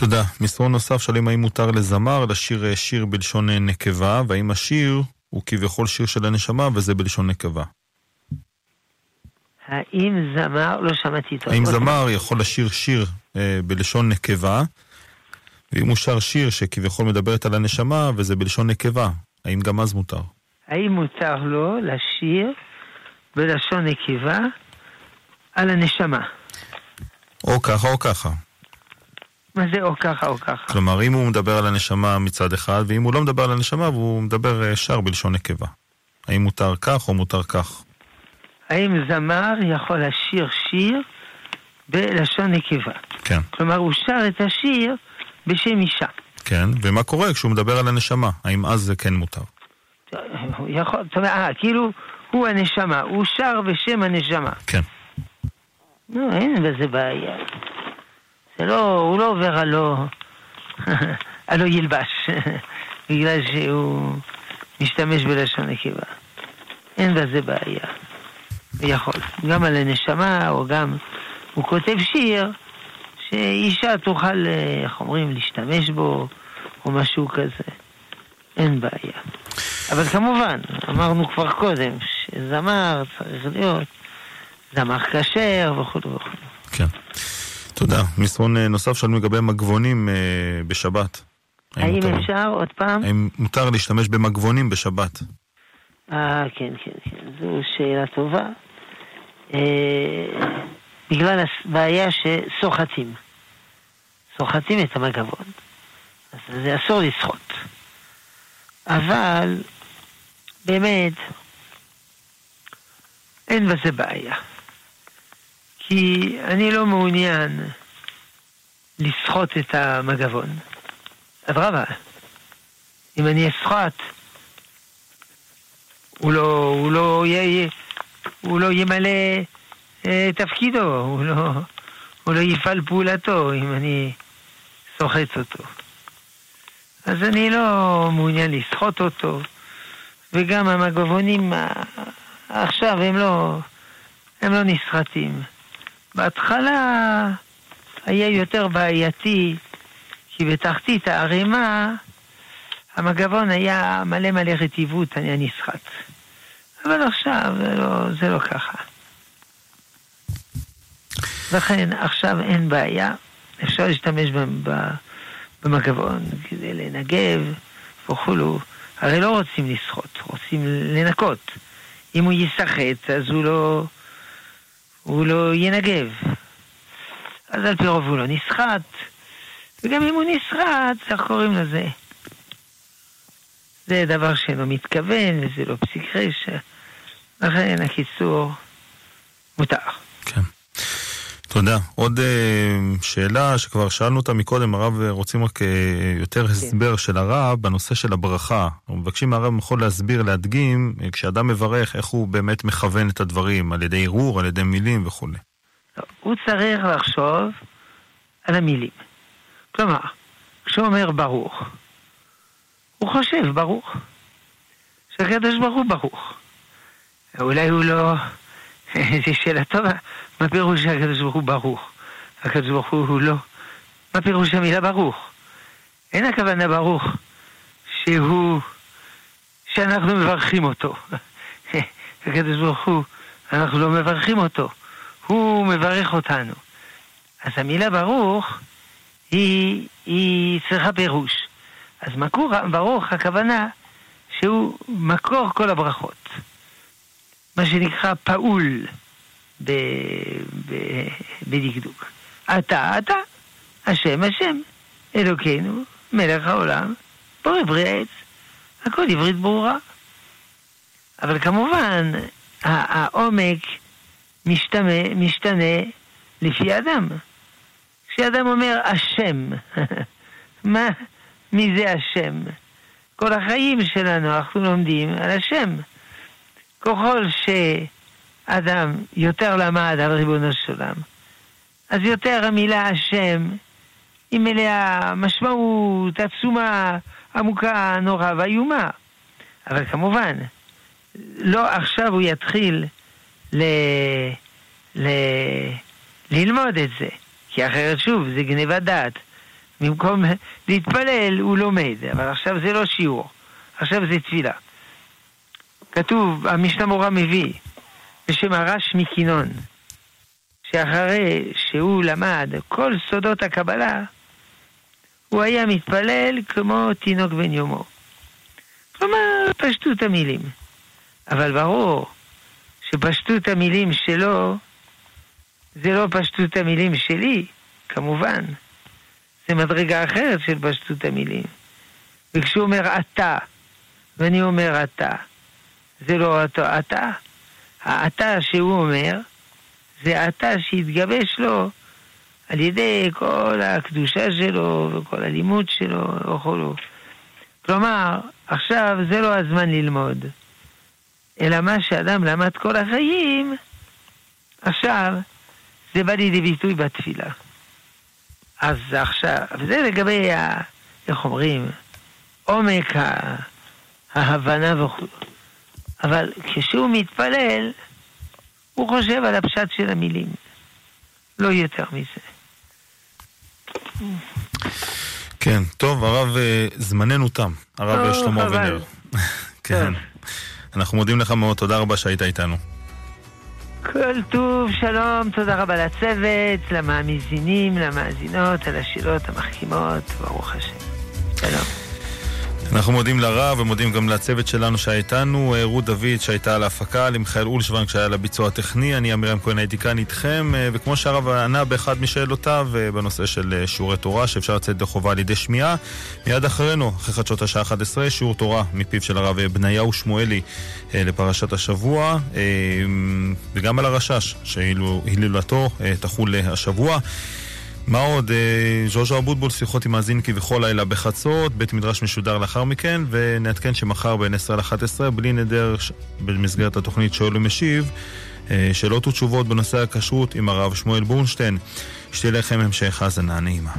תודה. מסרון נוסף שואלים האם מותר לזמר לשיר אה, שיר בלשון אה, נקבה, והאם השיר הוא כביכול שיר של הנשמה וזה בלשון נקבה. האם זמר, לא שמעתי טוב. האם זמר יכול לשיר שיר אה, בלשון נקבה, ואם הוא שר שיר שכביכול מדברת על הנשמה וזה בלשון נקבה, האם גם אז מותר? האם מותר לו לשיר בלשון נקבה על הנשמה? או ככה או ככה. מה זה או ככה או ככה? כלומר, אם הוא מדבר על הנשמה מצד אחד, ואם הוא לא מדבר על הנשמה והוא מדבר אה, שר בלשון נקבה. האם מותר כך או מותר כך? האם זמר יכול לשיר שיר בלשון נקבה? כן. כן. כלומר, הוא שר את השיר בשם אישה. כן, ומה קורה כשהוא מדבר על הנשמה? האם אז זה כן מותר? יכול, זאת אומרת, אה, כאילו, הוא הנשמה, הוא שר בשם הנשמה. כן. לא, אין בזה בעיה. זה לא, הוא לא עובר הלא, הלא [laughs] ילבש, [laughs] בגלל שהוא משתמש בלשון נקבה. אין בזה בעיה. יכול. גם על הנשמה, או גם, הוא כותב שיר שאישה תוכל, אה, איך אומרים, להשתמש בו, או משהו כזה. אין בעיה. אבל כמובן, אמרנו כבר קודם, שזמר צריך להיות זמר כשר וכו' וכו'. כן. תודה. מסרון אה, נוסף שלנו לגבי מגבונים אה, בשבת. האם מותר- אפשר עוד פעם? האם מותר להשתמש במגבונים בשבת? אה, כן, כן, כן, זו שאלה טובה. בגלל הבעיה שסוחטים. סוחטים את המגבון. אז זה אסור לסחוט. אבל באמת אין בזה בעיה. כי אני לא מעוניין לסחוט את המגבון. אדרבה, אם אני אסחט הוא לא, הוא לא, י, הוא לא ימלא תפקידו, הוא לא, הוא לא יפעל פעולתו אם אני סוחט אותו. אז אני לא מעוניין לסחוט אותו, וגם המגבונים אה, עכשיו הם לא, הם לא נסחטים. בהתחלה היה יותר בעייתי, כי בתחתית הערימה המגבון היה מלא מלא רטיבות, היה נסחט. אבל עכשיו זה לא, זה לא ככה. לכן עכשיו אין בעיה, אפשר להשתמש במגבון כדי לנגב וכולו. הרי לא רוצים לסחוט, רוצים לנקות. אם הוא יסחט, אז הוא לא, הוא לא ינגב. אז על פי רוב הוא לא נסחט, וגם אם הוא נסחט, איך קוראים לזה? זה דבר שאינו מתכוון, וזה לא פסיק רשע. לכן, הקיצור, מותר. כן. תודה. עוד אה, שאלה שכבר שאלנו אותה מקודם, הרב, אה, רוצים רק אה, יותר הסבר של הרב בנושא של הברכה. אנחנו מבקשים מהרב יכול להסביר, להדגים, כשאדם מברך, איך הוא באמת מכוון את הדברים, על ידי ערעור, על ידי מילים וכולי. הוא צריך לחשוב על המילים. כלומר, כשהוא אומר ברוך, הוא חושב ברוך. שהקדוש ברוך הוא ברוך. אולי הוא לא... [laughs] זו שאלה טובה. מה פירוש שהקדוש ברוך הוא ברוך? הקדוש ברוך הוא לא... מה פירוש המילה ברוך? אין הכוונה ברוך שהוא... שאנחנו מברכים אותו. [laughs] הקדוש ברוך הוא, אנחנו לא מברכים אותו. הוא מברך אותנו. אז המילה ברוך היא, היא צריכה פירוש. אז מקור ברוך הכוונה שהוא מקור כל הברכות. מה שנקרא פעול בדקדוק. אתה, אתה, השם, השם, אלוקינו, מלך העולם, בורא בריא העץ. הכל עברית ברורה. אבל כמובן, העומק משתנה, משתנה לפי אדם. כשאדם אומר השם, [laughs] מה, מי זה השם? כל החיים שלנו אנחנו לומדים על השם. ככל שאדם יותר למד על ריבונו של עולם, אז יותר המילה השם היא מלאה משמעות עצומה, עמוקה, נורא ואיומה. אבל כמובן, לא עכשיו הוא יתחיל ל... ל... ללמוד את זה, כי אחרת שוב, זה גניבת דעת. במקום להתפלל, הוא לומד, אבל עכשיו זה לא שיעור, עכשיו זה תפילה. כתוב, המשנה מורה מביא, בשם הרש מקינון, שאחרי שהוא למד כל סודות הקבלה, הוא היה מתפלל כמו תינוק בן יומו. כלומר, פשטות המילים. אבל ברור שפשטות המילים שלו זה לא פשטות המילים שלי, כמובן. זה מדרגה אחרת של פשטות המילים. וכשהוא אומר אתה, ואני אומר אתה, זה לא אותו אתה. האתה שהוא אומר, זה אתה שהתגבש לו על ידי כל הקדושה שלו וכל הלימוד שלו וכולו. כלומר, עכשיו זה לא הזמן ללמוד, אלא מה שאדם למד כל החיים, עכשיו זה בא לידי ביטוי בתפילה. אז עכשיו, וזה לגבי, ה, איך אומרים, עומק ההבנה וכו'. אבל כשהוא מתפלל, הוא חושב על הפשט של המילים. לא יותר מזה. כן, טוב, הרב, אה, זמננו תם. הרב שלמה חבל. אבינר. [laughs] כן. אנחנו מודים לך מאוד, תודה רבה שהיית איתנו. כל טוב, שלום, תודה רבה לצוות, למאזינים, למאזינות, על השאלות המחכימות, ברוך השם. שלום. אנחנו מודים לרב ומודים גם לצוות שלנו שהיה איתנו, אה, רות דוד שהייתה על ההפקה, למיכאל אולשוונג שהיה על הביצוע הטכני, אני עמירם כהן הייתי כאן איתכם, אה, וכמו שהרב ענה באחד משאלותיו אה, בנושא של שיעורי תורה שאפשר לצאת ידי חובה על ידי שמיעה, מיד אחרינו, אחרי חדשות השעה 11, שיעור תורה מפיו של הרב בניהו שמואלי לפרשת השבוע, וגם על הרשש שהילולתו תחול השבוע. מה עוד? אה, ז'וז'ו אבוטבול, שיחות עם מאזין כביכול לילה בחצות, בית מדרש משודר לאחר מכן, ונעדכן שמחר בין 10 ל-11, בלי נדר, במסגרת התוכנית שואל ומשיב, אה, שאלות ותשובות בנושא הכשרות עם הרב שמואל בורנשטיין. שתהיה לכם המשך האזנה נעימה.